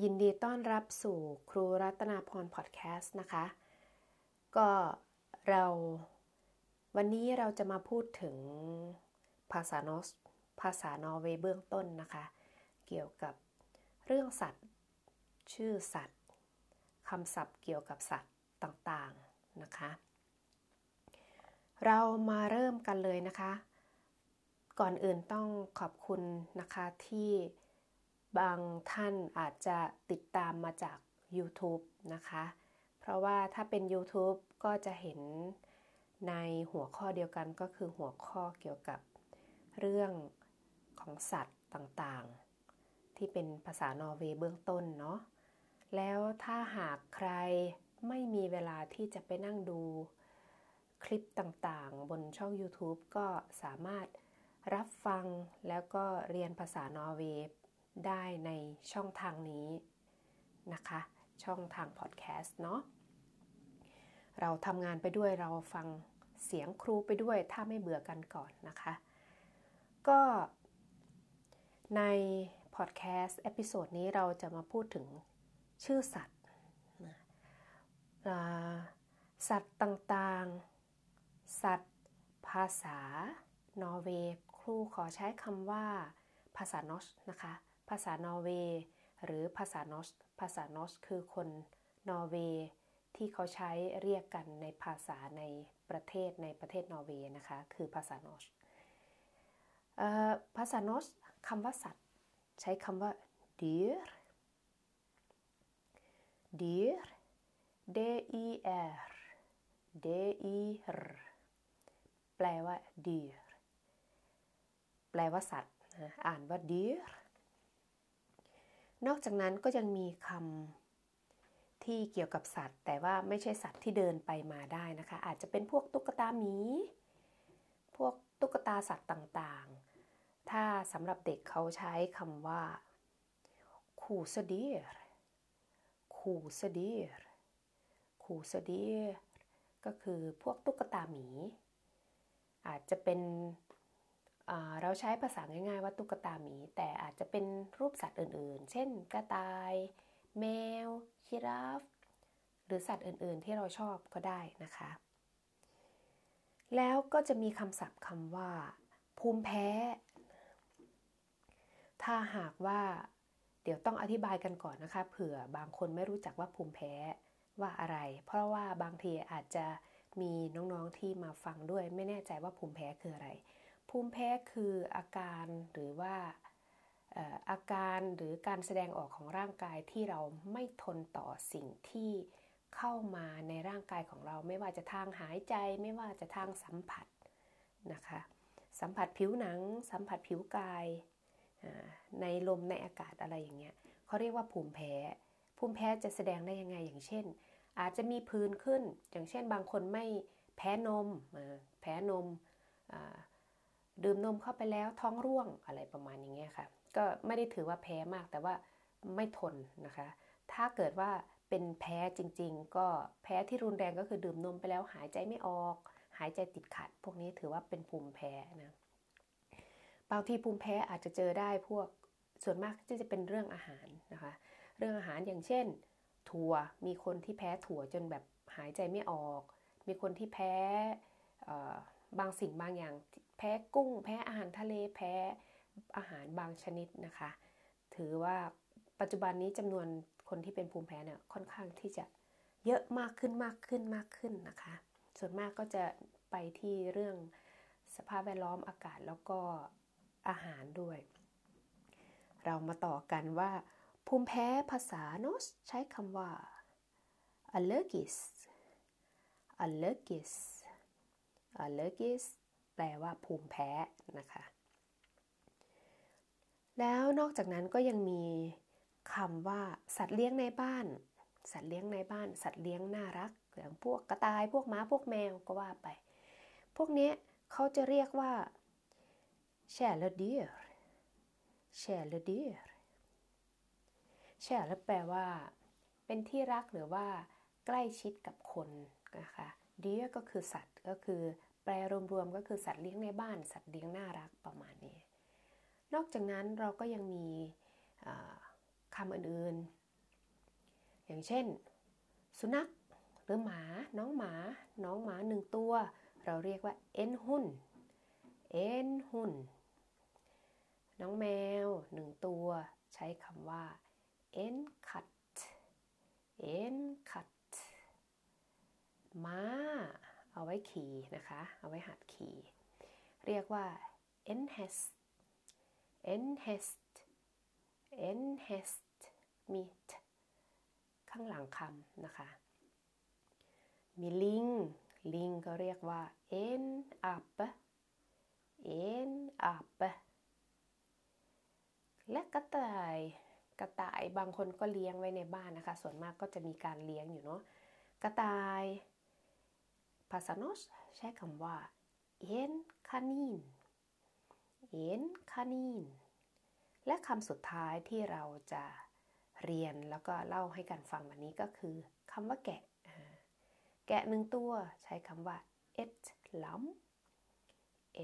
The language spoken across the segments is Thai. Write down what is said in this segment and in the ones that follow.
ยินดีต้อนรับสู่ครูรัตนาพรพอดแคสต์นะคะ ก็เราวันนี้เราจะมาพูดถึงภาษานอสภาษานอร์เวย์เบื้องต้นนะคะ เกี่ยวกับเรื่องสัตว์ ชื่อสัตว์คำศัพท์เกี่ยวกับสัตว์ต่างๆนะคะ เรามาเริ่มกันเลยนะคะ ก่อนอื่นต้องขอบคุณนะคะที่ บางท่านอาจจะติดตามมาจาก YouTube นะคะ เพราะว่าถ้าเป็น YouTube ก็จะเห็นในหัวข้อเดียวกันก็คือหัวข้อเกี่ยวกับเรื่องของสัตว์ต่างๆ ที่เป็นภาษานอร์เวย์เบื้องต้นเนาะแล้วถ้าหากใครไม่มีเวลาที่จะไปนั่งดูคลิปต่างๆ บนช่อง YouTube ก็สามารถรับฟังแล้วก็เรียนภาษานอร์เวย์ ได้ในช่องทางนี้นะคะ ช่องทางพอดแคสต์เนาะเราทำงานไปด้วยเราฟังเสียงครูไปด้วยถ้าไม่เบื่อกันก่อนนะคะ ก็ในพอดแคสต์ episode นี้เราจะมาพูดถึงชื่อสัตว์สัตว์ต่างๆ สัตว์ภาษานอร์เวย์ครูขอใช้คำว่าภาษานอชนะคะ ภาษานอร์เวย์หรือภาษานอสภาษานอสคือคนนอร์เวย์ที่เขาใช้เรียกกันในภาษาในประเทศในประเทศนอร์เวย์นะคะคือภาษานอสภาษานอสคำว่าสัตว์ ใช้คำว่า dyr dyr d i r d i r แปลว่า dyr แปลว่าสัตว์ อ่านว่า dyr นอกจากนั้นก็ยังมีคำที่เกี่ยวกับสัตว์ แต่ว่าไม่ใช่สัตว์ที่เดินไปมาได้นะคะ อาจจะเป็นพวกตุ๊กตาหมี พวกตุ๊กตาสัตว์ต่างๆ ถ้าสำหรับเด็กเขาใช้คำว่าคูสเดียร์คูสเดียร์คูสเดียร์ก็คือพวกตุ๊กตาหมี อาจจะเป็น เราใช้ภาษาง่ายๆว่าตุ๊กตาหมี แต่อาจจะเป็นรูปสัตว์อื่นๆ เช่น กระต่าย แมวชิราฟ หรือสัตว์อื่นๆ ที่เราชอบก็ได้นะคะ แล้วก็จะมีคำศัพท์คำว่า ภูมิแพ้ ถ้าหากว่าเดี๋ยวต้องอธิบายกันก่อนนะคะ เผื่อบางคนไม่รู้จักว่าภูมิแพ้ว่าอะไร เพราะว่าบางทีอาจจะมีน้องๆที่มาฟังด้วย ไม่แน่ใจว่าภูมิแพ้คืออะไร ภูมิแพ้คืออาการหรือว่าอาการหรือการแสดงออกของร่างกายที่เราไม่ทนต่อสิ่งที่เข้ามาในร่างกายของเราไม่ว่าจะทางหายใจไม่ว่าจะทางสัมผัสนะคะ สัมผัสผิวหนัง สัมผัสผิวกายในลมในอากาศอะไรอย่างเงี้ยเขาเรียกว่าภูมิแพ้ ภูมิแพ้จะแสดงได้ยังไงอย่างเช่น อาจจะมีพื้นขึ้น อย่างเช่นบางคนไม่แพ้นมแพ้นม ดื่มนมเข้าไปแล้วท้องร่วงอะไรประมาณอย่างเงี้ยค่ะ ก็ไม่ได้ถือว่าแพ้มากแต่ว่าไม่ทนนะคะ ถ้าเกิดว่าเป็นแพ้จริง ๆ ก็แพ้ที่รุนแรงก็คือดื่มนมไปแล้วหายใจไม่ออก หายใจติดขัด พวกนี้ถือว่าเป็นภูมิแพ้นะบางทีภูมิแพ้อาจจะเจอได้พวกส่วนมากจะเป็นเรื่องอาหารนะคะ เรื่องอาหารอย่างเช่น ถั่วมีคนที่แพ้ถั่วจนแบบหายใจไม่ออก มีคนที่แพ้บางสิ่งบางอย่าง พ้กุ้ง แพ้อาหารทะเลแพ้อาหารบางชนิดนะคะ ถือว่าปัจจุบันนี้จำนวนคนที่เป็นภูมิแพ้เนี่ยค่อนข้างที่จะเยอะมากขึ้นมากขึ้นมากขึ้นนะคะ ส่วนมากก็จะไปที่เรื่องสภาพแวดล้อมอากาศแล้วก็อาหารด้วย เรามาต่อกันว่า ภูมิแพ้ภาษาโนสใช้คำว่า allergis allergis allergis แปลว่าภูมิแพ้นะคะ แล้วนอกจากนั้นก็ยังมีคำว่า สัตว์เลี้ยงในบ้าน สัตว์เลี้ยงในบ้าน สัตว์เลี้ยงน่ารักอย่างพวกกระต่ายพวกม้าพวกแมวก็ว่าไป พวกนี้เขาจะเรียกว่าแชร์เลดีร์แชร์เลดีร์แชร์แปลว่า เป็นที่รักหรือว่า ใกล้ชิดกับคนนะคะดีก็คือสัตว์ก็คือ แปลรวมๆก็คือสัตว์เลี้ยงในบ้าน สัตว์เลี้ยงน่ารักประมาณนี้ นอกจากนั้นเราก็ยังมีคำอื่นๆ อย่างเช่น สุนัขหรือหมา น้องหมา น้องหมาหนึ่งตัว เราเรียกว่าเอ็นหุ่นเอ็นหุ่นน้องแมวหนึ่งตัว ใช้คำว่าเอ็นคัตเอ็นคัตม้า เอาไว้ขี่นะคะ เอาไว้หัดขี่เรียกว่า en häst en häst en häst มีข้างหลังคำนะคะ มีลิง ลิงก็เรียกว่า en ape en ape และกระต่าย กระต่ายบางคนก็เลี้ยงไว้ในบ้านนะคะ ส่วนมากก็จะมีการเลี้ยงอยู่เนาะ กระต่าย ภาษาโนสใช้คำว่า en kanin en kanin และคำสุดท้ายที่เราจะเรียนแล้วก็เล่าให้กันฟังวันนี้ก็คือคำว่าแกะ แกะหนึ่งตัวใช้คำว่า et lam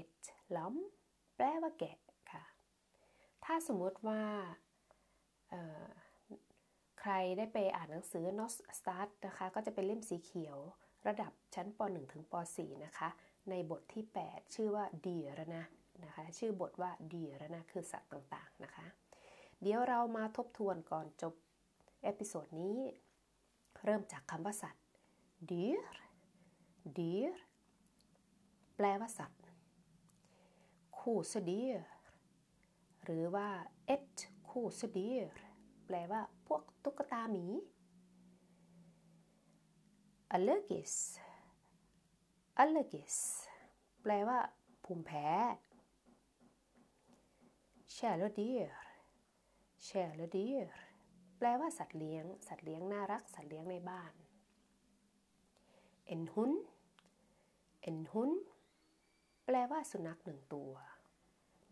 et lam แปลว่าแกะค่ะ ถ้าสมมติว่าใครได้ไปอ่านหนังสือ Not Start นะคะ ก็จะเป็นเล่มสีเขียว ระดับชั้นป .1 ถึงป .4 นะคะ ในบทที่ 8 ชื่อว่าดีรนะนะคะ ชื่อบทว่าดีรนะคือสัตว์ต่างๆนะคะ เดี๋ยวเรามาทบทวนก่อนจบepisode นี้ เริ่มจากคำว่าสัตว์ dyr dyr แปลว่าสัตว์ kosedyr หรือว่า et kosedyr แปลว่าพวกตุ๊กตาหมี allergisk allergisk แปลว่า ภูมิแพ้ kärledyr kärledyr แปลว่าสัตว์เลี้ยง สัตว์เลี้ยงน่ารัก สัตว์เลี้ยงในบ้าน en hund en hund แปลว่าสุนัขหนึ่งตัว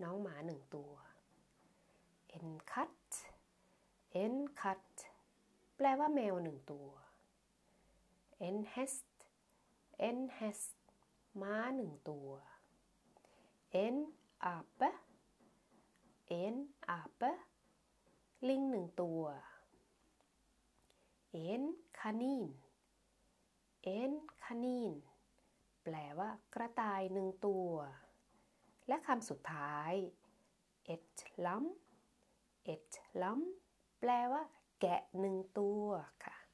น้องหมาหนึ่งตัว en katt en katt แปลว่าแมวหนึ่งตัว en häst en häst ม้าหนึ่งตัว en ape en ape ลิงหนึ่งตัว en kanin en kanin แปลว่ากระต่ายหนึ่งตัว และคำสุดท้าย et lam et lam แปลว่าแกะหนึ่งตัวค่ะ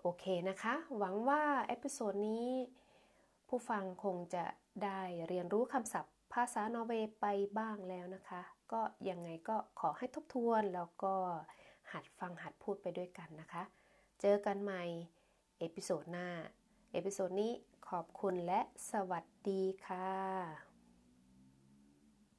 โอเคนะคะ หวังว่า episode นี้ ผู้ฟังคงจะได้เรียนรู้คำศัพท์ ภาษานอร์เวย์ไปบ้างแล้วนะคะ ก็ยังไงก็ขอให้ทบทวนแล้วก็หัดฟังหัดพูดไปด้วยกันนะคะ เจอกันใหม่ episode หน้า episode นี้ขอบคุณและสวัสดีค่ะ